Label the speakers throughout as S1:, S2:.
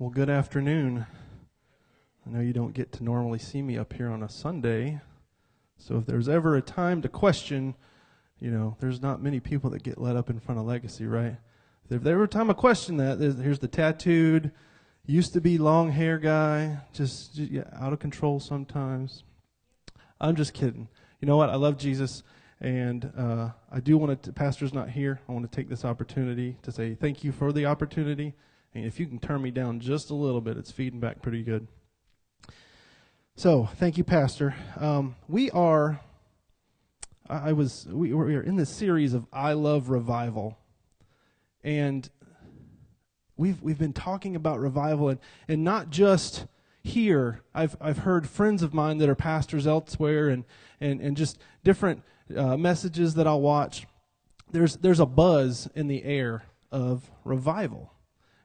S1: Well, good afternoon. I know you don't get to normally see me up here on a Sunday, so if there's ever a time to question, you know, there's not many people that get let up in front of Legacy, right? If there ever a time to question that, here's the tattooed, used to be long hair guy, just, just yeah, out of control sometimes. I'm just kidding. You know what? I love Jesus, and uh, I do want to. Pastor's not here. I want to take this opportunity to say thank you for the opportunity and if you can turn me down just a little bit, it's feeding back pretty good. So, thank you, Pastor. Um, we are, I was, we are in this series of I Love Revival. And we've, we've been talking about revival and, and not just here. I've, I've heard friends of mine that are pastors elsewhere and, and, and just different uh, messages that I'll watch. There's, there's a buzz in the air of revival.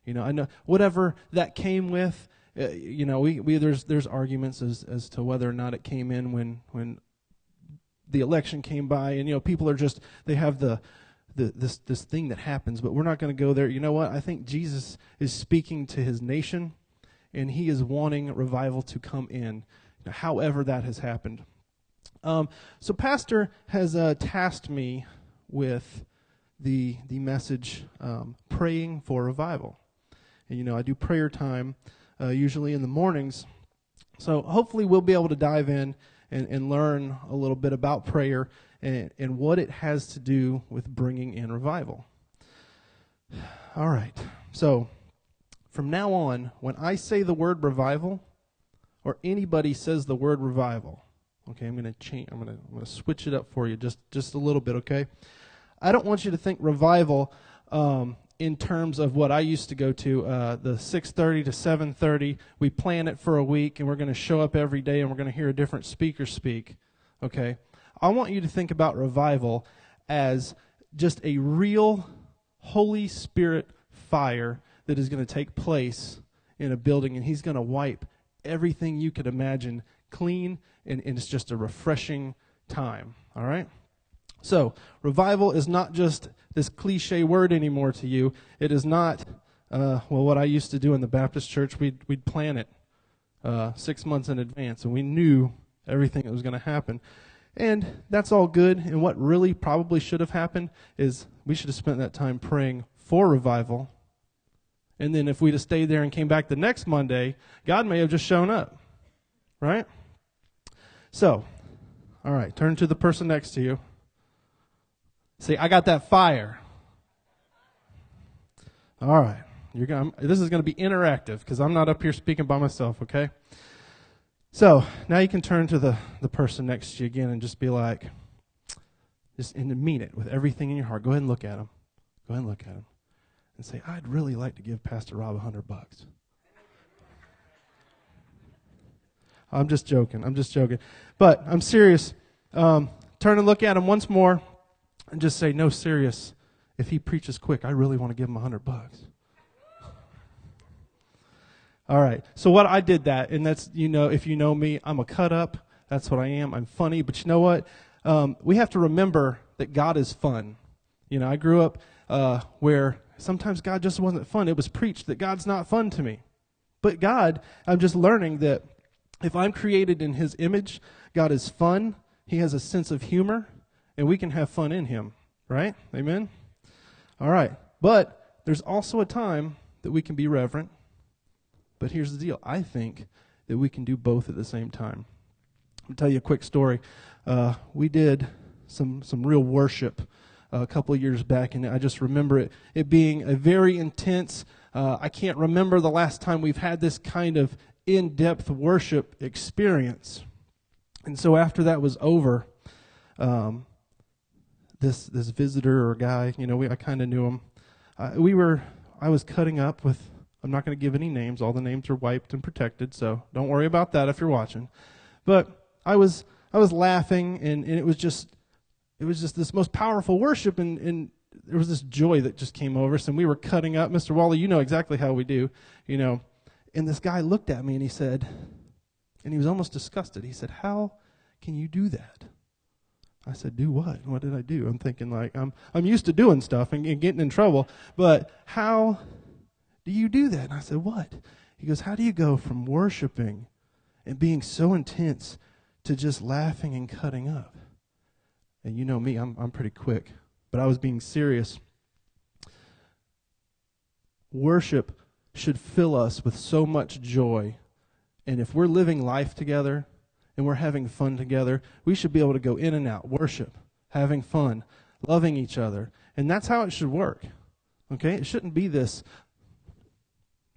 S1: You know, I know whatever that came with. Uh, you know, we, we there's there's arguments as as to whether or not it came in when when the election came by, and you know, people are just they have the the, this this thing that happens, but we're not going to go there. You know what? I think Jesus is speaking to his nation, and he is wanting revival to come in, however that has happened. Um, so, Pastor has uh, tasked me with the the message, um, praying for revival. And, you know, I do prayer time uh, usually in the mornings. So hopefully we'll be able to dive in and, and learn a little bit about prayer and, and what it has to do with bringing in revival. All right. So from now on, when I say the word revival, or anybody says the word revival, okay, I'm going to change. I'm going to I'm to switch it up for you just just a little bit, okay? I don't want you to think revival um, in terms of what I used to go to, uh, the 6:30 to 7:30. We plan it for a week, and we're going to show up every day, and we're going to hear a different speaker speak. Okay, I want you to think about revival as just a real Holy Spirit fire that is going to take place in a building, and He's going to wipe everything you could imagine clean, and, and it's just a refreshing time. All right. So, revival is not just this cliche word anymore to you. It is not, uh, well, what I used to do in the Baptist church, we'd, we'd plan it uh, six months in advance, and we knew everything that was going to happen. And that's all good. And what really probably should have happened is we should have spent that time praying for revival. And then if we'd have stayed there and came back the next Monday, God may have just shown up. Right? So, all right, turn to the person next to you. See, I got that fire. All right. You're going this is going to be interactive because I'm not up here speaking by myself, okay? So now you can turn to the, the person next to you again and just be like, just and mean it with everything in your heart. Go ahead and look at him. Go ahead and look at him and say, I'd really like to give Pastor Rob a hundred bucks. I'm just joking. I'm just joking. But I'm serious. Um, turn and look at him once more and just say, no, serious. If he preaches quick, I really want to give him a hundred bucks. All right. So what I did that, and that's you know, if you know me, I'm a cut up. That's what I am. I'm funny, but you know what? Um, we have to remember that God is fun. You know, I grew up uh, where sometimes God just wasn't fun. It was preached that God's not fun to me. But God, I'm just learning that if I'm created in His image, God is fun. He has a sense of humor and we can have fun in Him, right? Amen? All right. But there's also a time that we can be reverent. But here's the deal I think that we can do both at the same time. I'll tell you a quick story. Uh, we did some, some real worship uh, a couple years back, and I just remember it, it being a very intense. Uh, I can't remember the last time we've had this kind of in depth worship experience. And so after that was over, um, this this visitor or guy. You know, we I kind of knew him. Uh, we were I was cutting up with. I'm not going to give any names. All the names are wiped and protected, so don't worry about that if you're watching. But I was I was laughing, and, and it was just it was just this most powerful worship, and, and there was this joy that just came over us, and we were cutting up. Mr. Wally, you know exactly how we do, you know. And this guy looked at me and he said, and he was almost disgusted. He said, "How can you do that?" I said, "Do what? What did I do?" I'm thinking like I'm I'm used to doing stuff and, and getting in trouble, but how do you do that? And I said, What? He goes, How do you go from worshiping and being so intense to just laughing and cutting up? And you know me, I'm, I'm pretty quick, but I was being serious. Worship should fill us with so much joy. And if we're living life together and we're having fun together, we should be able to go in and out, worship, having fun, loving each other. And that's how it should work. Okay? It shouldn't be this,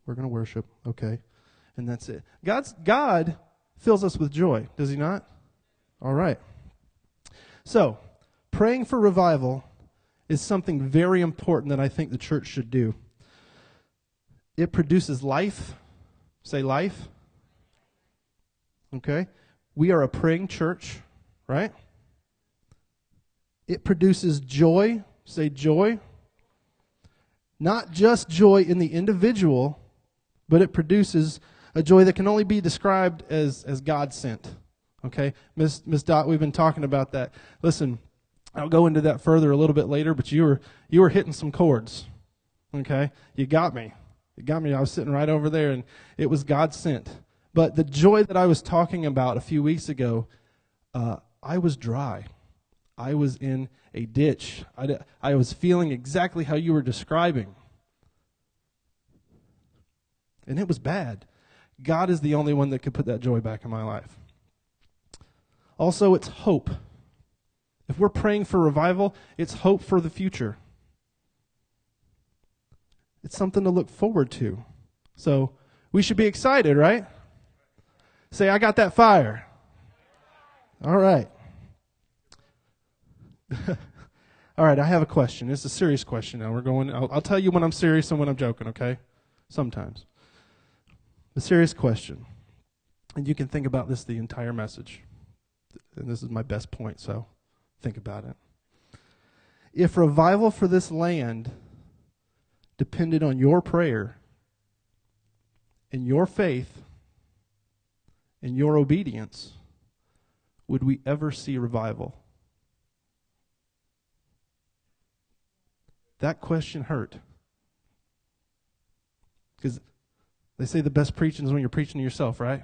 S1: we're going to worship, okay? And that's it. God's, God fills us with joy, does he not? All right. So, praying for revival is something very important that I think the church should do. It produces life. Say life. Okay? We are a praying church, right? It produces joy. Say joy. Not just joy in the individual, but it produces a joy that can only be described as, as God sent. Okay? Miss, Miss Dot, we've been talking about that. Listen, I'll go into that further a little bit later, but you were, you were hitting some chords. Okay? You got me. You got me. I was sitting right over there, and it was God sent. But the joy that I was talking about a few weeks ago, uh, I was dry. I was in a ditch. I, I was feeling exactly how you were describing. And it was bad. God is the only one that could put that joy back in my life. Also, it's hope. If we're praying for revival, it's hope for the future. It's something to look forward to. So we should be excited, right? Say, I got that fire. All right. All right, I have a question. It's a serious question now. We're going, I'll, I'll tell you when I'm serious and when I'm joking, okay? Sometimes. A serious question. And you can think about this the entire message. And this is my best point, so think about it. If revival for this land depended on your prayer and your faith and your obedience, would we ever see revival? That question hurt. Because they say the best preaching is when you're preaching to yourself, right?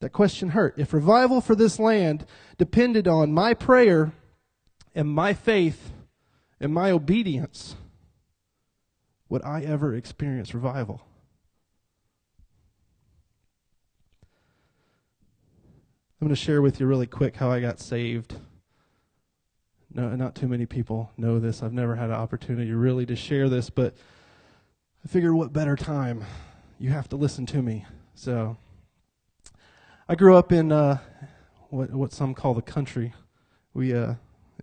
S1: That question hurt. If revival for this land depended on my prayer and my faith and my obedience, would I ever experience revival? I'm going to share with you really quick how I got saved. No, not too many people know this. I've never had an opportunity really to share this, but I figured what better time? You have to listen to me. So I grew up in uh, what what some call the country. We uh,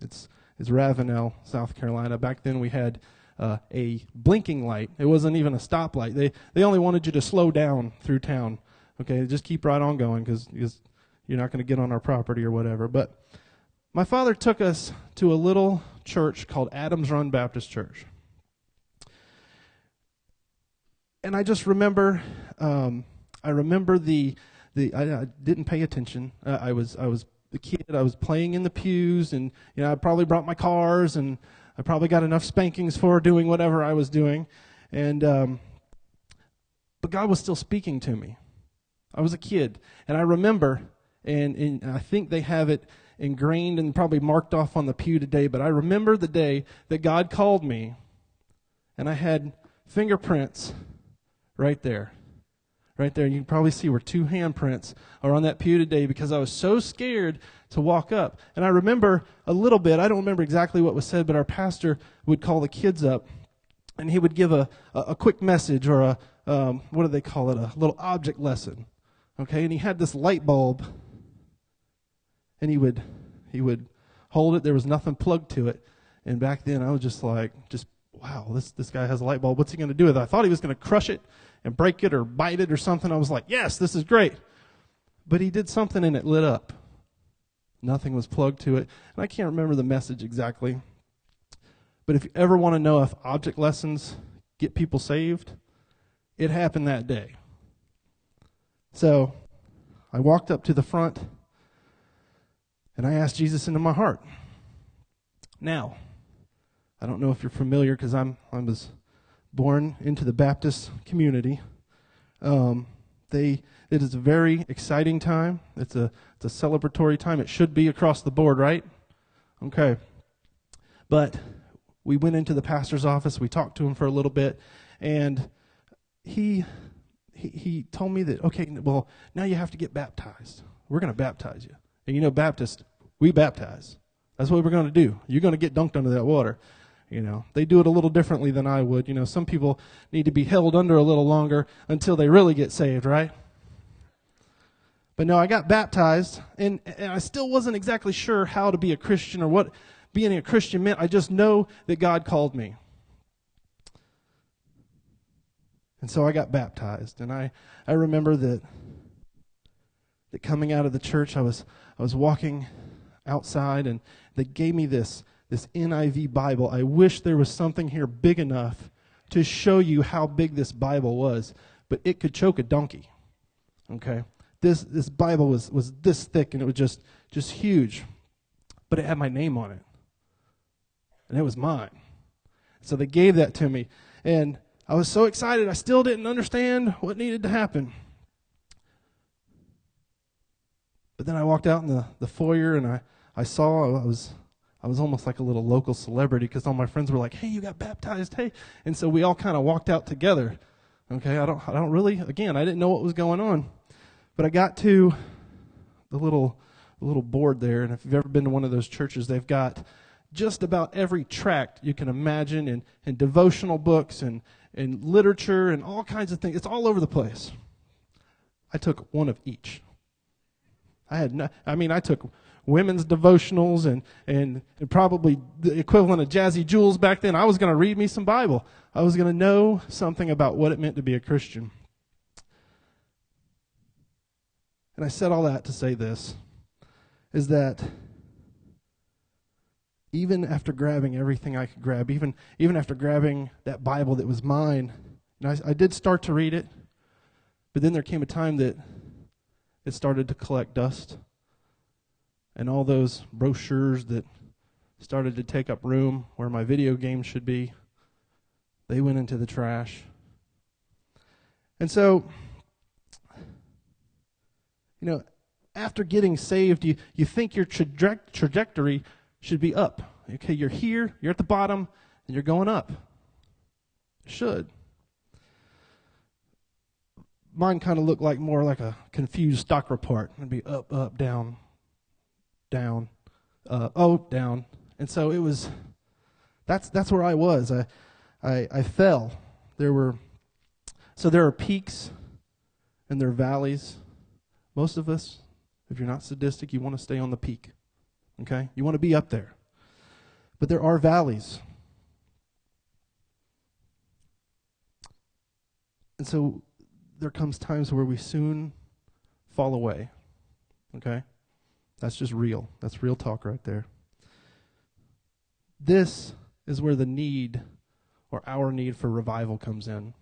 S1: it's it's Ravenel, South Carolina. Back then we had uh, a blinking light. It wasn't even a stoplight. They they only wanted you to slow down through town. Okay, just keep right on going because you're not going to get on our property or whatever. But my father took us to a little church called Adams Run Baptist Church. And I just remember, um, I remember the, the I, I didn't pay attention. Uh, I was, I was a kid. I was playing in the pews, and you know, I probably brought my cars, and I probably got enough spankings for doing whatever I was doing. And, um, but God was still speaking to me. I was a kid, and I remember, and, and I think they have it ingrained and probably marked off on the pew today, but I remember the day that God called me, and I had fingerprints right there. Right there. You can probably see where two handprints are on that pew today because I was so scared to walk up. And I remember a little bit, I don't remember exactly what was said, but our pastor would call the kids up and he would give a, a, a quick message or a, um, what do they call it, a little object lesson. Okay, and he had this light bulb and he would he would hold it. There was nothing plugged to it. And back then I was just like, just wow, this this guy has a light bulb. What's he going to do with it? I thought he was going to crush it and break it or bite it or something. I was like, yes, this is great. But he did something and it lit up. Nothing was plugged to it. And I can't remember the message exactly. But if you ever want to know if object lessons get people saved, it happened that day. So I walked up to the front and I asked Jesus into my heart. Now, I don't know if you're familiar because I'm I was born into the Baptist community. Um, they it is a very exciting time. It's a it's a celebratory time. It should be across the board, right? Okay. But we went into the pastor's office. We talked to him for a little bit, and he he, he told me that okay, well now you have to get baptized. We're going to baptize you. And you know, Baptist, we baptize. That's what we're going to do. You're going to get dunked under that water. You know, they do it a little differently than I would. You know, some people need to be held under a little longer until they really get saved, right? But no, I got baptized, and, and I still wasn't exactly sure how to be a Christian or what being a Christian meant. I just know that God called me. And so I got baptized, and I, I remember that that coming out of the church, I was I was walking outside, and they gave me this this NIV Bible. I wish there was something here big enough to show you how big this Bible was, but it could choke a donkey. Okay, this this Bible was was this thick, and it was just just huge, but it had my name on it, and it was mine. So they gave that to me, and I was so excited. I still didn't understand what needed to happen. But then I walked out in the, the foyer and I, I saw I was I was almost like a little local celebrity because all my friends were like, "Hey, you got baptized, hey!" And so we all kind of walked out together. Okay, I don't I don't really again I didn't know what was going on, but I got to the little the little board there, and if you've ever been to one of those churches, they've got just about every tract you can imagine in, in devotional books and, and literature and all kinds of things. It's all over the place. I took one of each. I had no, I mean, I took women's devotionals and, and, and probably the equivalent of Jazzy Jules back then. I was going to read me some Bible. I was going to know something about what it meant to be a Christian. And I said all that to say this is that even after grabbing everything I could grab, even, even after grabbing that Bible that was mine, I, I did start to read it, but then there came a time that it started to collect dust. And all those brochures that started to take up room where my video games should be, they went into the trash. And so, you know, after getting saved, you, you think your traje- trajectory should be up. Okay, you're here, you're at the bottom, and you're going up. It should mine kind of looked like more like a confused stock report. It'd be up, up, down, down, uh, oh, down. And so it was, that's, that's where I was. I, I, I fell. There were, so there are peaks and there are valleys. Most of us, if you're not sadistic, you want to stay on the peak. Okay? You want to be up there. But there are valleys. And so there comes times where we soon fall away. Okay? That's just real. That's real talk right there. This is where the need or our need for revival comes in.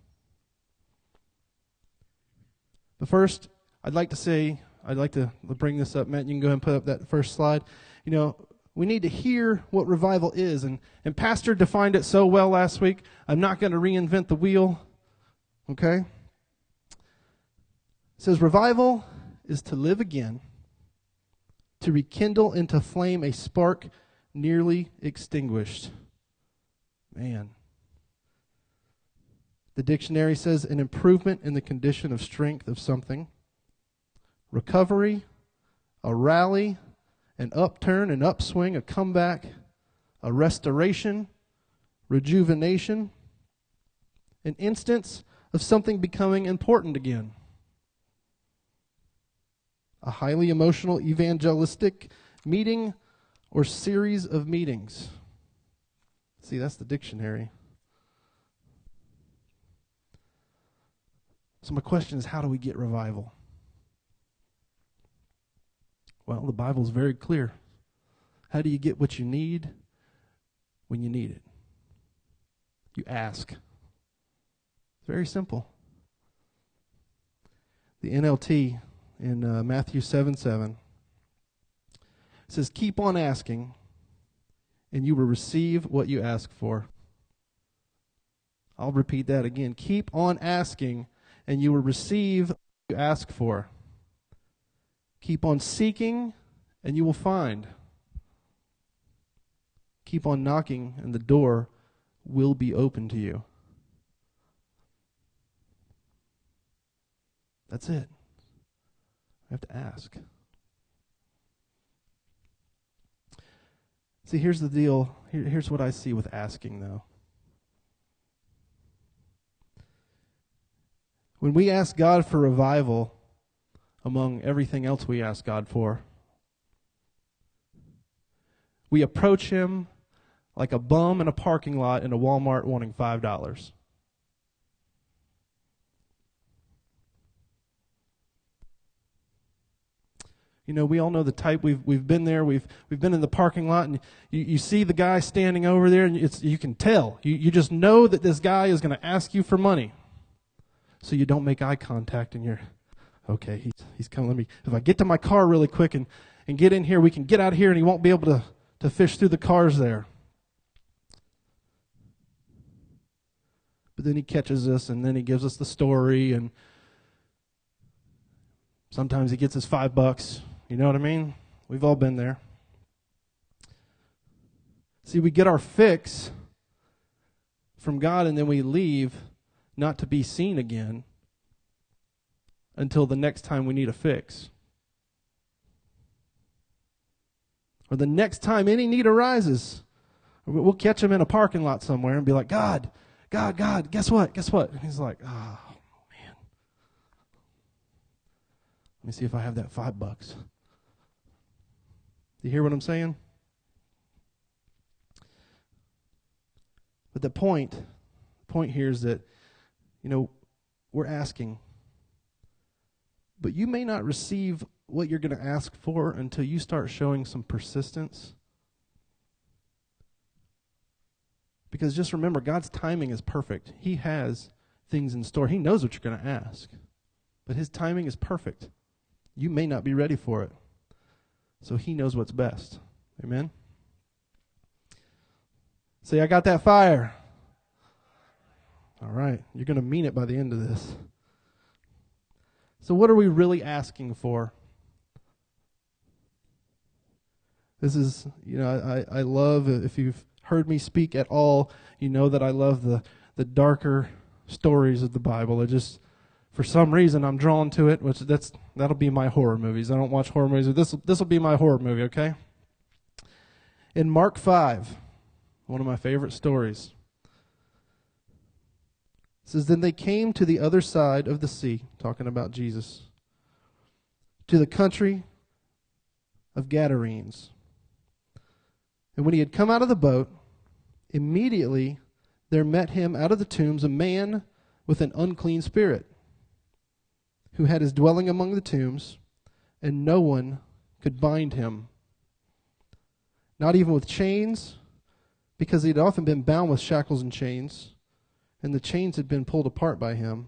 S1: But first, I'd like to say, I'd like to bring this up. Matt, you can go ahead and put up that first slide. You know, we need to hear what revival is. And, and Pastor defined it so well last week. I'm not going to reinvent the wheel. Okay? Says, Revival is to live again, to rekindle and to flame a spark nearly extinguished. Man. The dictionary says an improvement in the condition of strength of something, recovery, a rally, an upturn, an upswing, a comeback, a restoration, rejuvenation, an instance of something becoming important again a highly emotional evangelistic meeting or series of meetings. See, that's the dictionary. So, my question is how do we get revival? Well, the Bible is very clear. How do you get what you need when you need it? You ask. It's very simple. The NLT in uh, Matthew 7 7. It says, Keep on asking, and you will receive what you ask for. I'll repeat that again. Keep on asking, and you will receive what you ask for. Keep on seeking, and you will find. Keep on knocking, and the door will be open to you. That's it. Have to ask. See, here's the deal. Here, here's what I see with asking, though. When we ask God for revival among everything else we ask God for, we approach Him like a bum in a parking lot in a Walmart wanting $5. You know, we all know the type. We've we've been there. We've we've been in the parking lot, and you, you see the guy standing over there, and it's you can tell. You you just know that this guy is going to ask you for money, so you don't make eye contact, and you're okay. He's he's coming. Let me. If I get to my car really quick and and get in here, we can get out of here, and he won't be able to to fish through the cars there. But then he catches us, and then he gives us the story, and sometimes he gets us five bucks you know what I mean? We've all been there. See, we get our fix from God and then we leave not to be seen again until the next time we need a fix. Or the next time any need arises. We'll catch him in a parking lot somewhere and be like, God, God, God, guess what? Guess what? And he's like, oh, man. Let me see if I have that five bucks. Do you hear what I'm saying? But the point, the point here is that, you know, we're asking, but you may not receive what you're going to ask for until you start showing some persistence. Because just remember, God's timing is perfect. He has things in store. He knows what you're going to ask, but His timing is perfect. You may not be ready for it. So he knows what's best. Amen? Say, I got that fire. All right. You're going to mean it by the end of this. So, what are we really asking for? This is, you know, I, I love, if you've heard me speak at all, you know that I love the, the darker stories of the Bible. I just, for some reason I'm drawn to it, which that's that'll be my horror movies. I don't watch horror movies. This this will be my horror movie, okay? In Mark 5, one of my favorite stories. says then they came to the other side of the sea, talking about Jesus, to the country of Gadarenes. And when he had come out of the boat, immediately there met him out of the tombs a man with an unclean spirit who had his dwelling among the tombs, and no one could bind him, not even with chains, because he had often been bound with shackles and chains, and the chains had been pulled apart by him,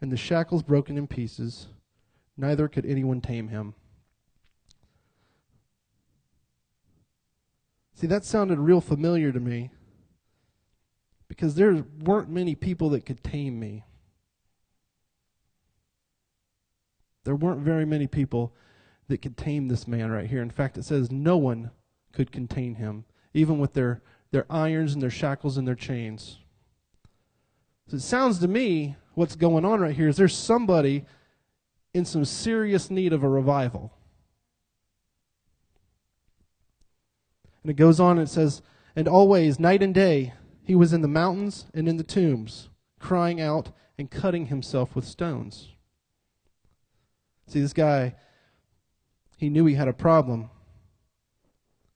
S1: and the shackles broken in pieces. Neither could anyone tame him. See, that sounded real familiar to me because there weren't many people that could tame me. There weren't very many people that could tame this man right here. In fact, it says no one could contain him, even with their, their irons and their shackles and their chains. So it sounds to me what's going on right here is there's somebody in some serious need of a revival. And it goes on and it says, And always, night and day, he was in the mountains and in the tombs, crying out and cutting himself with stones. See, this guy, he knew he had a problem.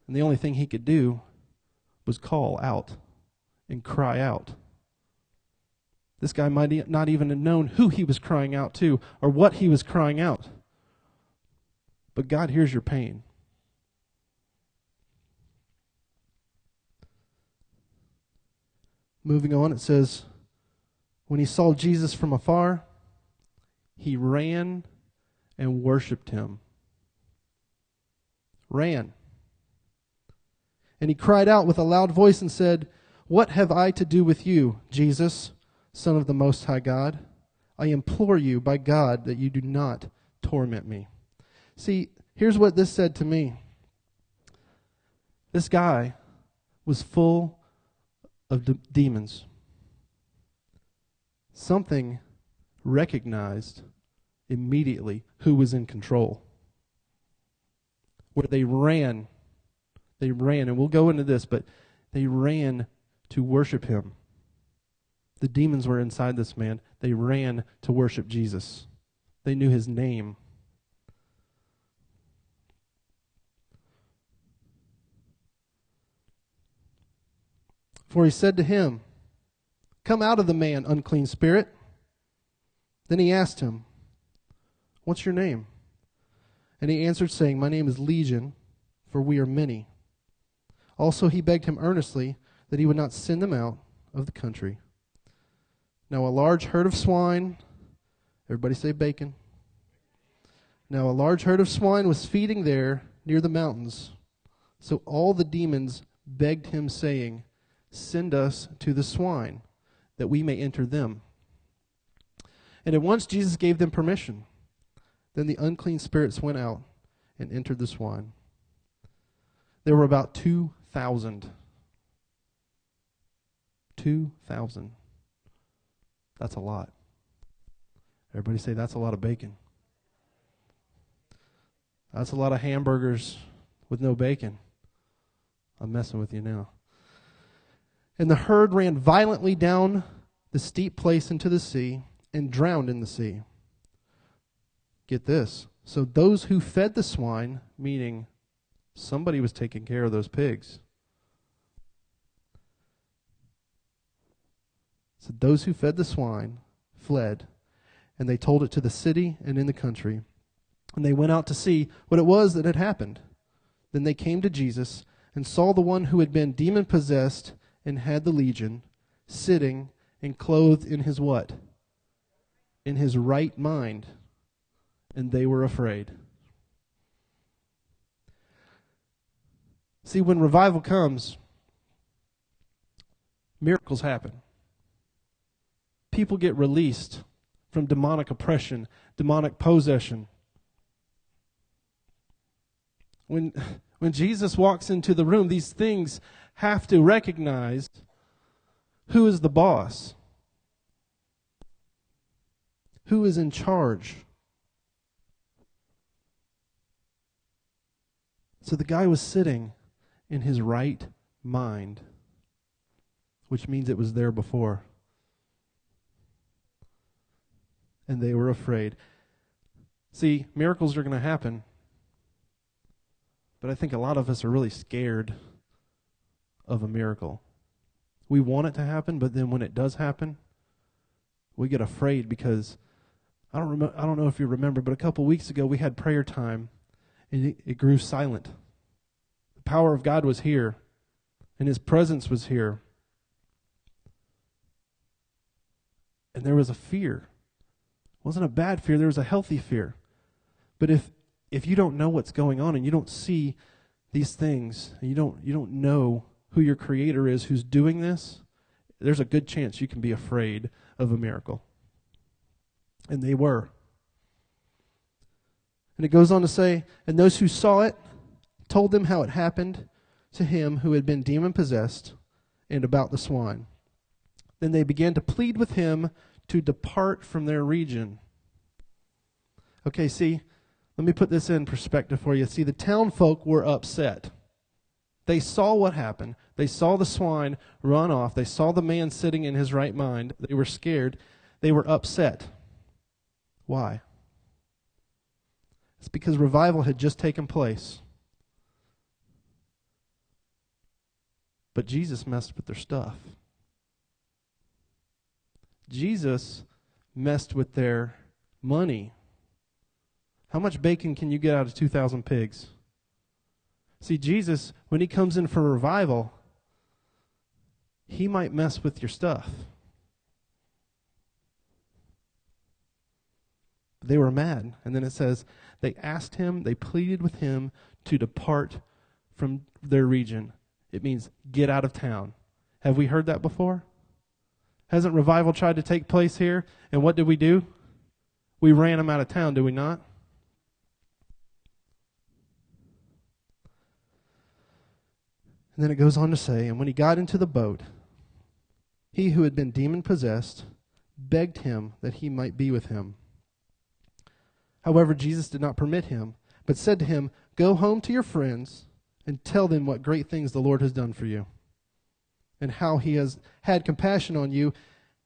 S1: And the only thing he could do was call out and cry out. This guy might not even have known who he was crying out to or what he was crying out. But God hears your pain. Moving on, it says, When he saw Jesus from afar, he ran and worshiped him. Ran. And he cried out with a loud voice and said, What have I to do with you, Jesus, Son of the Most High God? I implore you by God that you do not torment me. See, here's what this said to me. This guy was full of de- demons. Something recognized immediately who was in control. Where they ran, they ran, and we'll go into this, but they ran to worship him. The demons were inside this man. They ran to worship Jesus. They knew his name. For he said to him, Come out of the man, unclean spirit. Then he asked him, What's your name? And he answered, saying, My name is Legion, for we are many. Also he begged him earnestly that he would not send them out of the country. Now a large herd of swine, everybody say bacon. Now a large herd of swine was feeding there near the mountains. So all the demons begged him, saying, Send us to the swine, that we may enter them. And at once Jesus gave them permission. Then the unclean spirits went out and entered the swine. There were about 2,000. 2,000. That's a lot. Everybody say that's a lot of bacon. That's a lot of hamburgers with no bacon. I'm messing with you now. And the herd ran violently down the steep place into the sea and drowned in the sea. Get this. So those who fed the swine, meaning somebody was taking care of those pigs. So those who fed the swine fled, and they told it to the city and in the country. And they went out to see what it was that had happened. Then they came to Jesus and saw the one who had been demon possessed and had the legion, sitting and clothed in his what? In his right mind. And they were afraid. See, when revival comes, miracles happen. People get released from demonic oppression, demonic possession. When, when Jesus walks into the room, these things have to recognize who is the boss, who is in charge. So the guy was sitting in his right mind, which means it was there before. And they were afraid. See, miracles are going to happen. But I think a lot of us are really scared of a miracle. We want it to happen, but then when it does happen, we get afraid because I don't I don't know if you remember, but a couple weeks ago we had prayer time and it, grew silent. The power of God was here and his presence was here. And there was a fear. It wasn't a bad fear, there was a healthy fear. But if if you don't know what's going on and you don't see these things, and you don't you don't know who your creator is who's doing this, there's a good chance you can be afraid of a miracle. And they were. And it goes on to say, and those who saw it told them how it happened to him who had been demon possessed and about the swine. Then they began to plead with him to depart from their region. Okay, see, let me put this in perspective for you. See, the town folk were upset. They saw what happened. They saw the swine run off. They saw the man sitting in his right mind. They were scared. They were upset. Why? It's because revival had just taken place. But Jesus messed with their stuff. Jesus messed with their money. How much bacon can you get out of 2,000 pigs? See, Jesus, when he comes in for revival, he might mess with your stuff. They were mad. And then it says, they asked him, they pleaded with him to depart from their region. It means get out of town. Have we heard that before? Hasn't revival tried to take place here? And what did we do? We ran them out of town, did we not? And then it goes on to say, And when he got into the boat, he who had been demon possessed begged him that he might be with him. However, Jesus did not permit him, but said to him, Go home to your friends and tell them what great things the Lord has done for you, and how he has had compassion on you.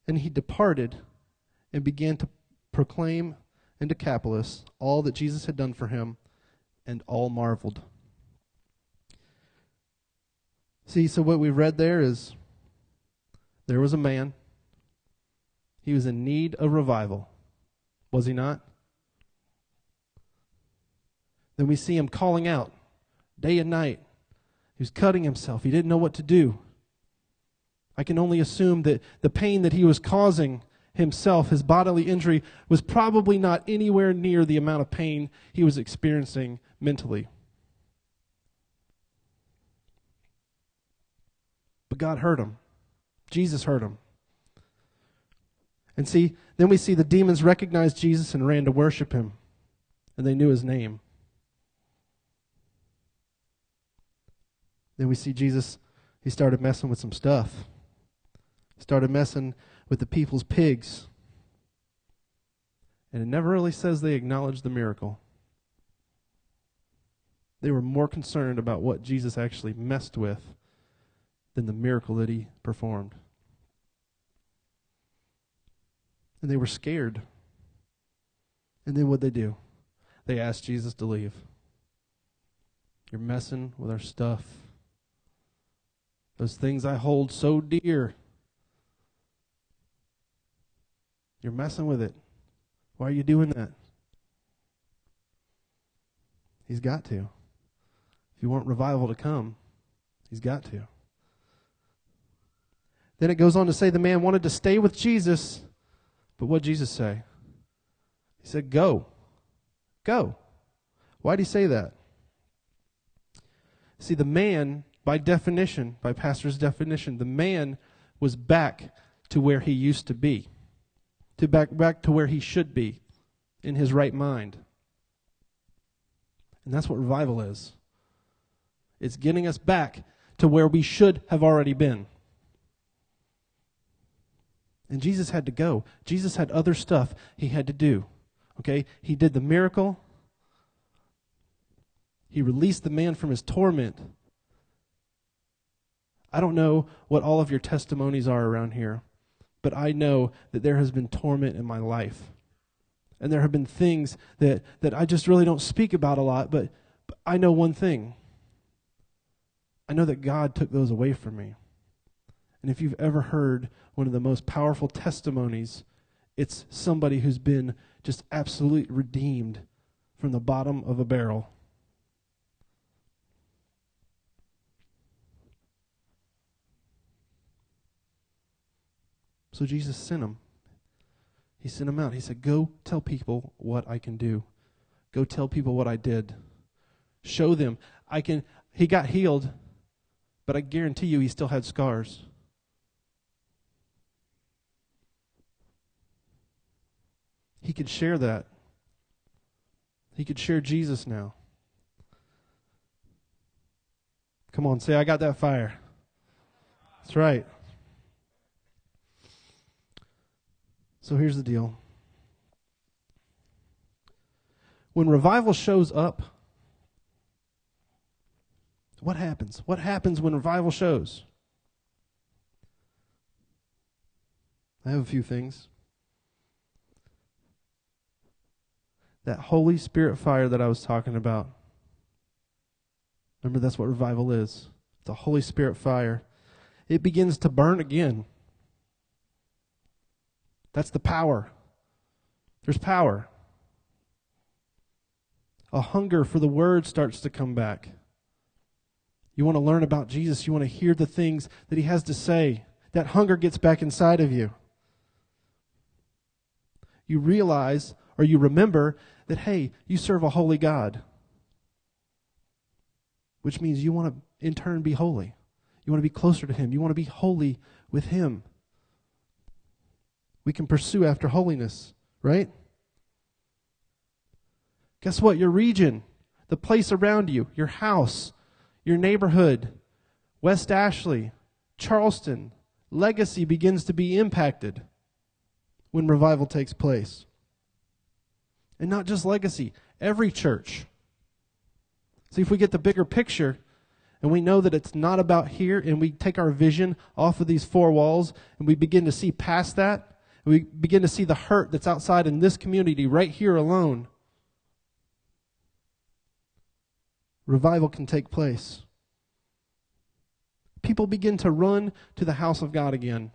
S1: And he departed and began to proclaim in Decapolis all that Jesus had done for him, and all marveled. See, so what we read there is there was a man. He was in need of revival. Was he not? Then we see him calling out day and night. He was cutting himself. He didn't know what to do. I can only assume that the pain that he was causing himself, his bodily injury, was probably not anywhere near the amount of pain he was experiencing mentally. But God heard him. Jesus heard him. And see, then we see the demons recognized Jesus and ran to worship him, and they knew his name. Then we see Jesus, he started messing with some stuff. Started messing with the people's pigs. And it never really says they acknowledged the miracle. They were more concerned about what Jesus actually messed with than the miracle that he performed. And they were scared. And then what'd they do? They asked Jesus to leave. You're messing with our stuff. Those things I hold so dear. You're messing with it. Why are you doing that? He's got to. If you want revival to come, he's got to. Then it goes on to say the man wanted to stay with Jesus, but what did Jesus say? He said, Go. Go. Why did he say that? See, the man, by definition, by pastor's definition, the man was back to where he used to be, to back, back to where he should be in his right mind. And that's what revival is. It's getting us back to where we should have already been. And Jesus had to go. Jesus had other stuff he had to do. Okay? He did the miracle. He released the man from his torment. I don't know what all of your testimonies are around here, but I know that there has been torment in my life. And there have been things that, that I just really don't speak about a lot, but, but I know one thing. I know that God took those away from me. And if you've ever heard one of the most powerful testimonies, it's somebody who's been just absolutely redeemed from the bottom of a barrel. So Jesus sent him. He sent him out. He said, Go tell people what I can do. Go tell people what I did. Show them. I can he got healed, but I guarantee you he still had scars. He could share that. He could share Jesus now. Come on, say, I got that fire. That's right. So here's the deal. When revival shows up, what happens? What happens when revival shows? I have a few things. that Holy Spirit fire that I was talking about. Remember, that's what revival is the Holy Spirit fire. It begins to burn again. That's the power. There's power. A hunger for the word starts to come back. You want to learn about Jesus, you want to hear the things that he has to say. That hunger gets back inside of you. You realize or you remember that, hey, you serve a holy God, which means you want to, in turn, be holy. You want to be closer to Him. You want to be holy with Him. We can pursue after holiness, right? Guess what? Your region, the place around you, your house, your neighborhood, West Ashley, Charleston, legacy begins to be impacted when revival takes place. And not just legacy, every church. See, if we get the bigger picture and we know that it's not about here and we take our vision off of these four walls and we begin to see past that, we begin to see the hurt that's outside in this community right here alone, revival can take place. People begin to run to the house of God again.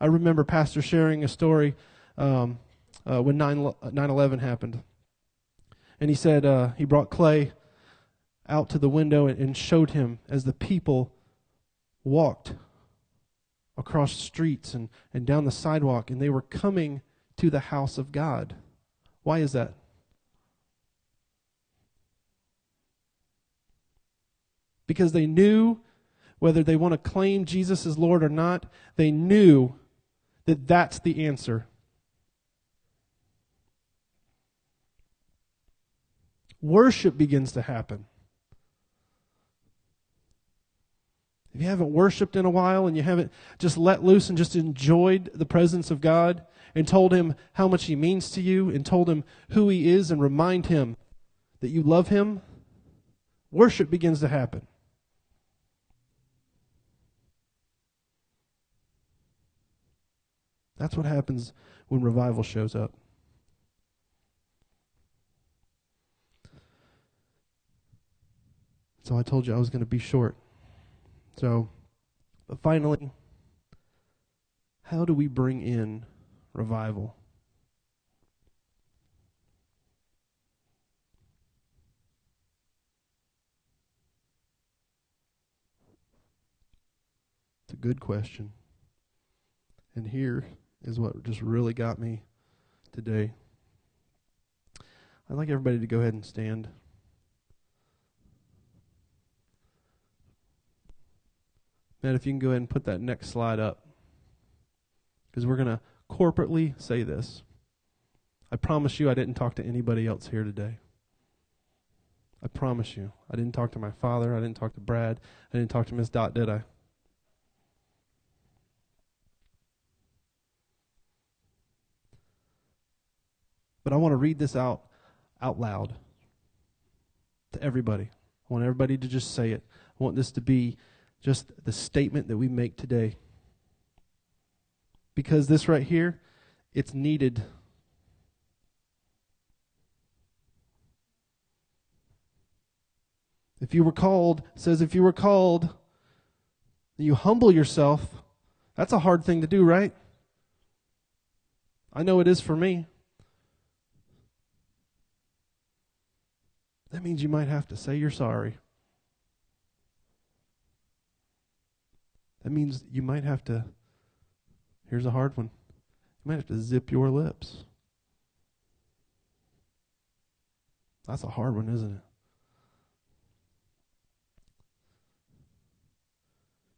S1: I remember Pastor sharing a story um, uh, when 9 11 happened. And he said uh, he brought Clay out to the window and showed him as the people walked across streets and, and down the sidewalk, and they were coming to the house of God. Why is that? Because they knew whether they want to claim Jesus as Lord or not, they knew that that's the answer. Worship begins to happen. If you haven't worshiped in a while and you haven't just let loose and just enjoyed the presence of God and told Him how much He means to you and told Him who He is and remind Him that you love Him, worship begins to happen. That's what happens when revival shows up. So I told you I was going to be short. So, but finally, how do we bring in revival? It's a good question. And here is what just really got me today. I'd like everybody to go ahead and stand. Matt, if you can go ahead and put that next slide up. Because we're going to corporately say this. I promise you I didn't talk to anybody else here today. I promise you. I didn't talk to my father. I didn't talk to Brad. I didn't talk to Miss Dot, did I? But I want to read this out out loud to everybody. I want everybody to just say it. I want this to be just the statement that we make today. Because this right here, it's needed. If you were called, says if you were called, you humble yourself. That's a hard thing to do, right? I know it is for me. That means you might have to say you're sorry. That means you might have to, here's a hard one, you might have to zip your lips. That's a hard one, isn't it?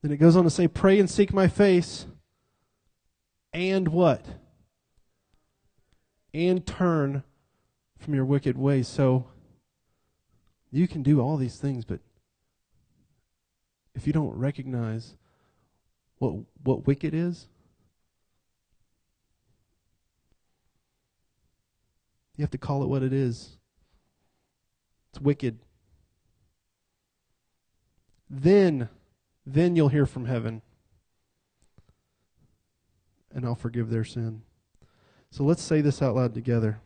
S1: Then it goes on to say, Pray and seek my face. And what? And turn from your wicked ways. So you can do all these things, but if you don't recognize what what wicked is? You have to call it what it is. It's wicked. Then then you'll hear from heaven. And I'll forgive their sin. So let's say this out loud together.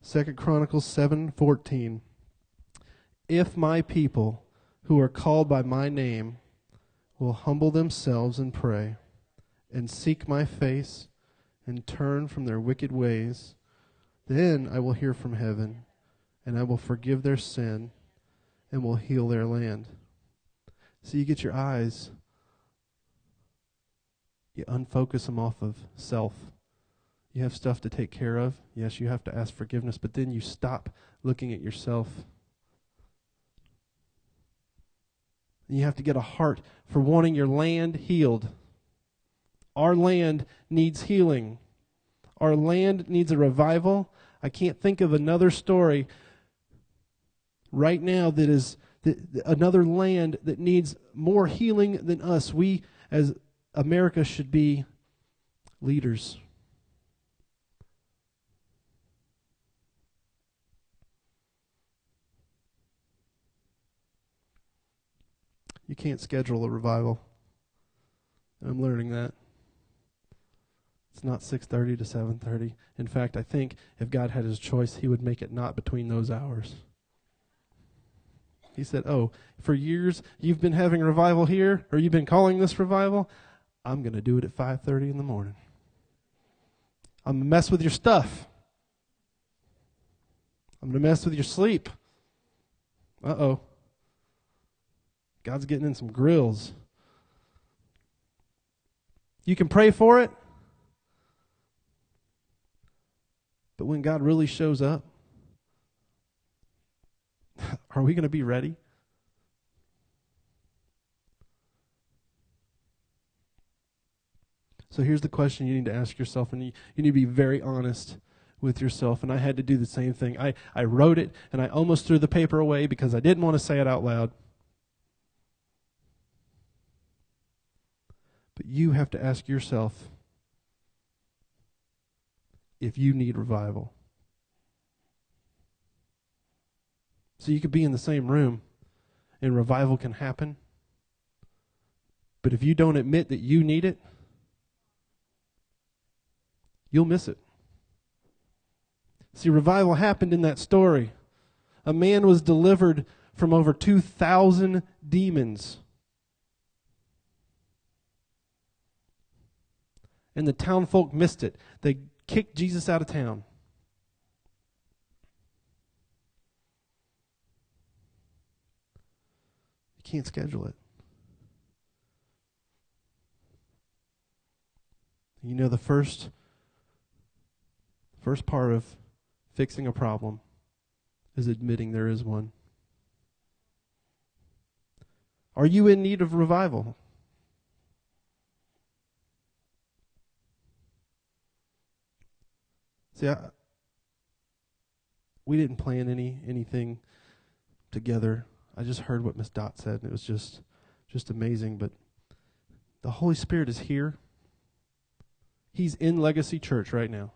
S1: Second Chronicles 7:14 If my people who are called by my name will humble themselves and pray and seek my face and turn from their wicked ways, then I will hear from heaven and I will forgive their sin and will heal their land. So you get your eyes, you unfocus them off of self. You have stuff to take care of. Yes, you have to ask forgiveness, but then you stop looking at yourself You have to get a heart for wanting your land healed. Our land needs healing. Our land needs a revival. I can't think of another story right now that is another land that needs more healing than us. We, as America, should be leaders. You can't schedule a revival. I'm learning that. It's not 6:30 to 7:30. In fact, I think if God had his choice, he would make it not between those hours. He said, "Oh, for years you've been having revival here or you've been calling this revival. I'm going to do it at 5:30 in the morning. I'm going to mess with your stuff. I'm going to mess with your sleep. Uh-oh. God's getting in some grills. You can pray for it. But when God really shows up, are we going to be ready? So here's the question you need to ask yourself, and you, you need to be very honest with yourself. And I had to do the same thing. I, I wrote it, and I almost threw the paper away because I didn't want to say it out loud. But you have to ask yourself if you need revival. So you could be in the same room and revival can happen. But if you don't admit that you need it, you'll miss it. See, revival happened in that story. A man was delivered from over 2,000 demons. And the town folk missed it. They kicked Jesus out of town. You can't schedule it. You know the first first part of fixing a problem is admitting there is one. Are you in need of revival? See, I, we didn't plan any anything together. I just heard what Miss Dot said, and it was just just amazing. But the Holy Spirit is here. He's in Legacy Church right now.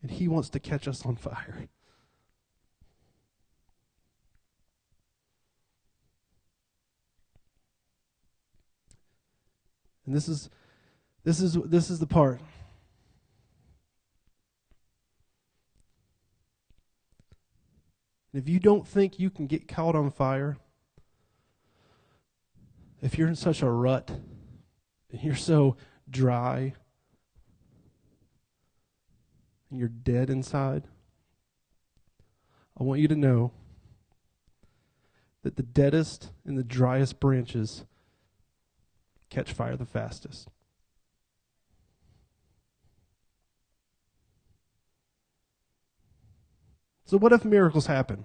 S1: And he wants to catch us on fire. And this is this is this is the part. if you don't think you can get caught on fire, if you're in such a rut, and you're so dry, and you're dead inside, I want you to know that the deadest and the driest branches catch fire the fastest. So, what if miracles happen?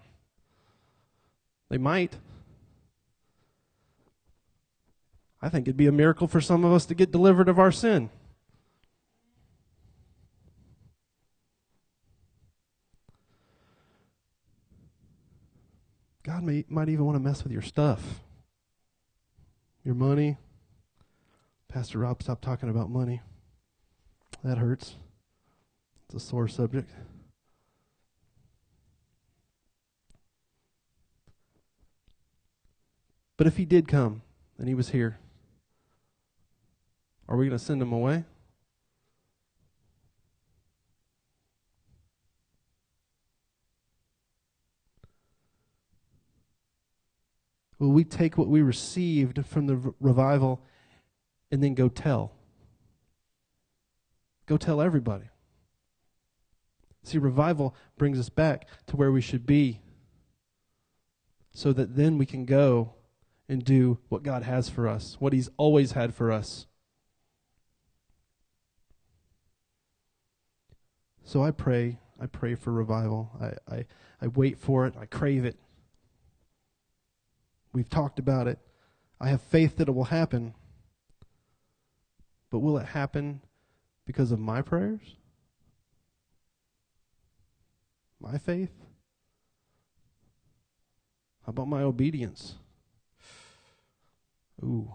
S1: They might. I think it'd be a miracle for some of us to get delivered of our sin. God may, might even want to mess with your stuff, your money. Pastor Rob stop talking about money. That hurts. It's a sore subject. But if he did come and he was here, are we going to send him away? Will we take what we received from the revival and then go tell? Go tell everybody. See, revival brings us back to where we should be so that then we can go and do what God has for us, what He's always had for us. So I pray, I pray for revival. I, I, I wait for it, I crave it. We've talked about it. I have faith that it will happen. But will it happen because of my prayers? My faith? How about my obedience? Ooh.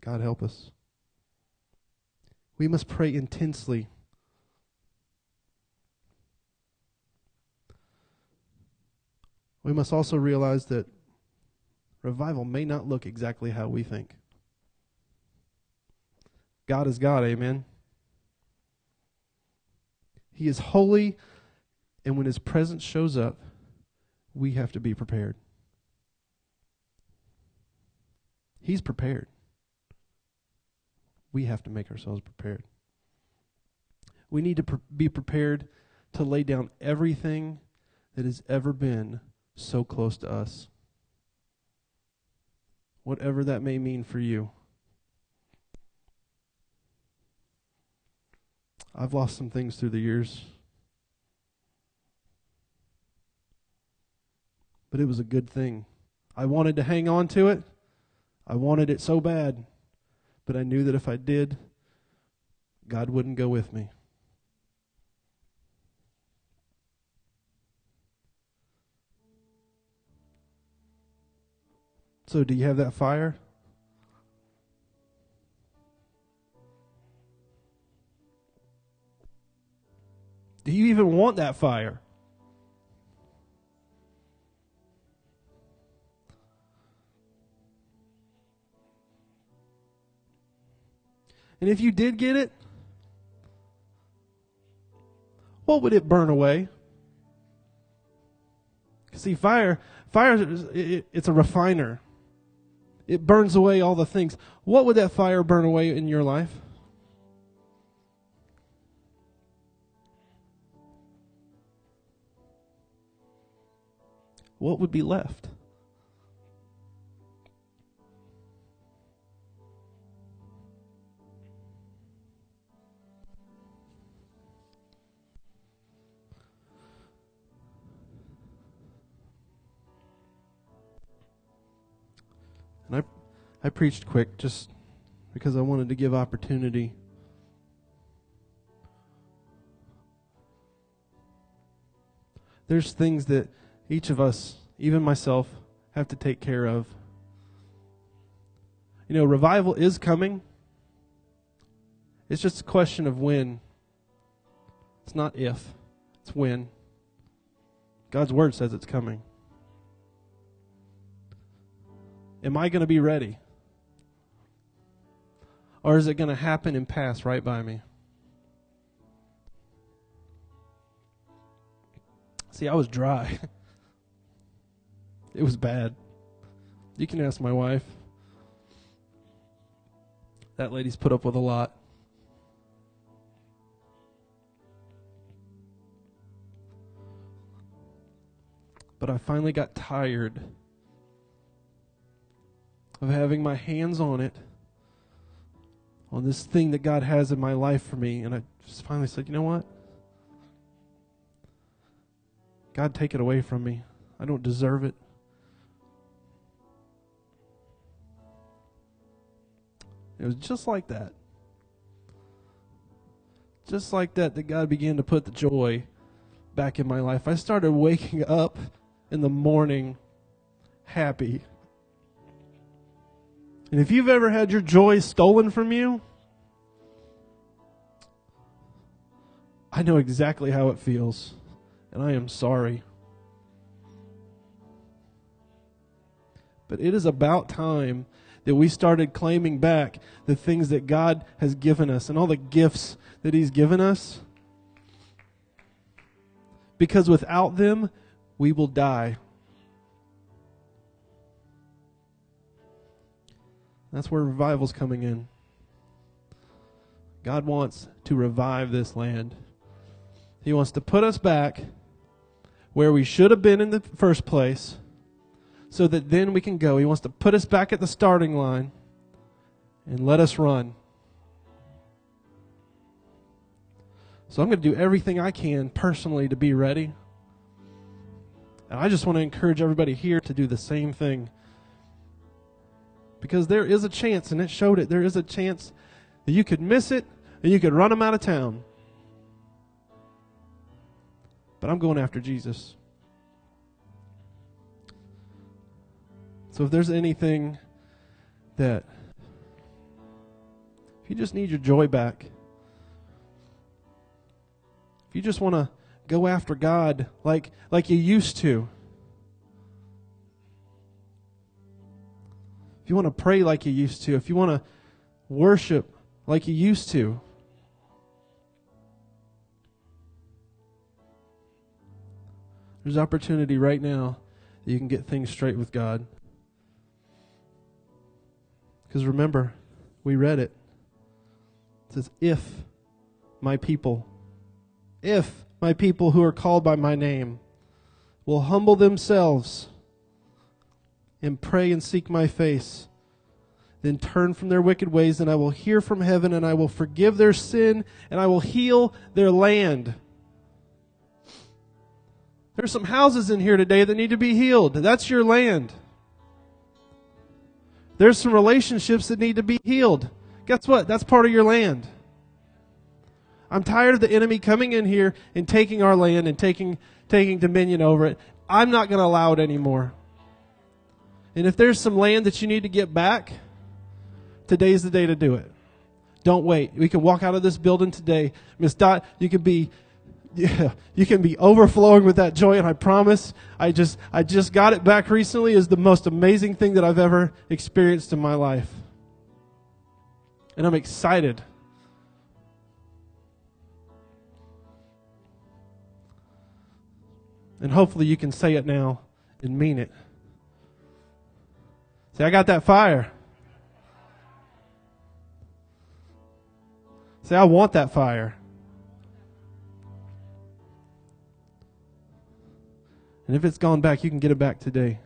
S1: God help us. We must pray intensely. We must also realize that revival may not look exactly how we think. God is God, amen. He is holy, and when His presence shows up, we have to be prepared. He's prepared. We have to make ourselves prepared. We need to be prepared to lay down everything that has ever been so close to us. Whatever that may mean for you. I've lost some things through the years. But it was a good thing. I wanted to hang on to it. I wanted it so bad. But I knew that if I did, God wouldn't go with me. So, do you have that fire? Do you even want that fire? And if you did get it, what would it burn away? See, fire, fire, it's a refiner. It burns away all the things. What would that fire burn away in your life? what would be left? And I, I preached quick just because I wanted to give opportunity. There's things that each of us, even myself, have to take care of. You know, revival is coming. It's just a question of when. It's not if, it's when. God's word says it's coming. Am I going to be ready? Or is it going to happen and pass right by me? See, I was dry. It was bad. You can ask my wife. That lady's put up with a lot. But I finally got tired of having my hands on it, on this thing that God has in my life for me. And I just finally said, you know what? God, take it away from me. I don't deserve it. It was just like that. Just like that, that God began to put the joy back in my life. I started waking up in the morning happy. And if you've ever had your joy stolen from you, I know exactly how it feels, and I am sorry. But it is about time that we started claiming back the things that God has given us and all the gifts that He's given us. Because without them, we will die. That's where revival's coming in. God wants to revive this land. He wants to put us back where we should have been in the first place so that then we can go. He wants to put us back at the starting line and let us run. So I'm going to do everything I can personally to be ready. And I just want to encourage everybody here to do the same thing. Because there is a chance, and it showed it, there is a chance that you could miss it and you could run them out of town. But I'm going after Jesus. So if there's anything that, if you just need your joy back, if you just want to go after God like, like you used to, if you want to pray like you used to, if you want to worship like you used to, there's opportunity right now that you can get things straight with God. Because remember, we read it. It says, If my people, if my people who are called by my name will humble themselves and pray and seek my face, then turn from their wicked ways, and I will hear from heaven, and I will forgive their sin, and I will heal their land. There's some houses in here today that need to be healed. That's your land. There's some relationships that need to be healed. Guess what? That's part of your land. I'm tired of the enemy coming in here and taking our land and taking, taking dominion over it. I'm not going to allow it anymore. And if there's some land that you need to get back, today's the day to do it. Don't wait. We can walk out of this building today. Miss Dot, you can be yeah, you can be overflowing with that joy and I promise I just I just got it back recently is the most amazing thing that I've ever experienced in my life. And I'm excited. And hopefully you can say it now and mean it. Say I got that fire. Say I want that fire. And if it's gone back, you can get it back today.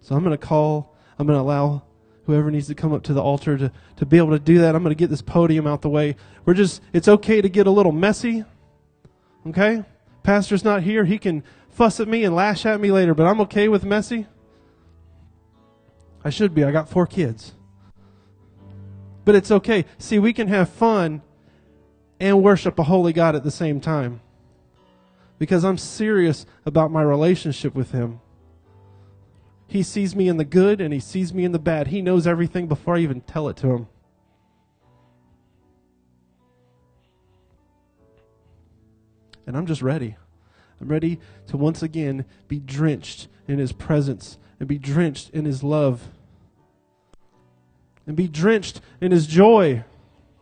S1: So I'm going to call, I'm going to allow whoever needs to come up to the altar to, to be able to do that. I'm going to get this podium out the way. We're just, it's okay to get a little messy. Okay? Pastor's not here. He can fuss at me and lash at me later, but I'm okay with messy. I should be. I got four kids. But it's okay. See, we can have fun and worship a holy God at the same time because I'm serious about my relationship with Him. He sees me in the good and He sees me in the bad. He knows everything before I even tell it to Him. And I'm just ready. I'm ready to once again be drenched in His presence and be drenched in His love and be drenched in His joy.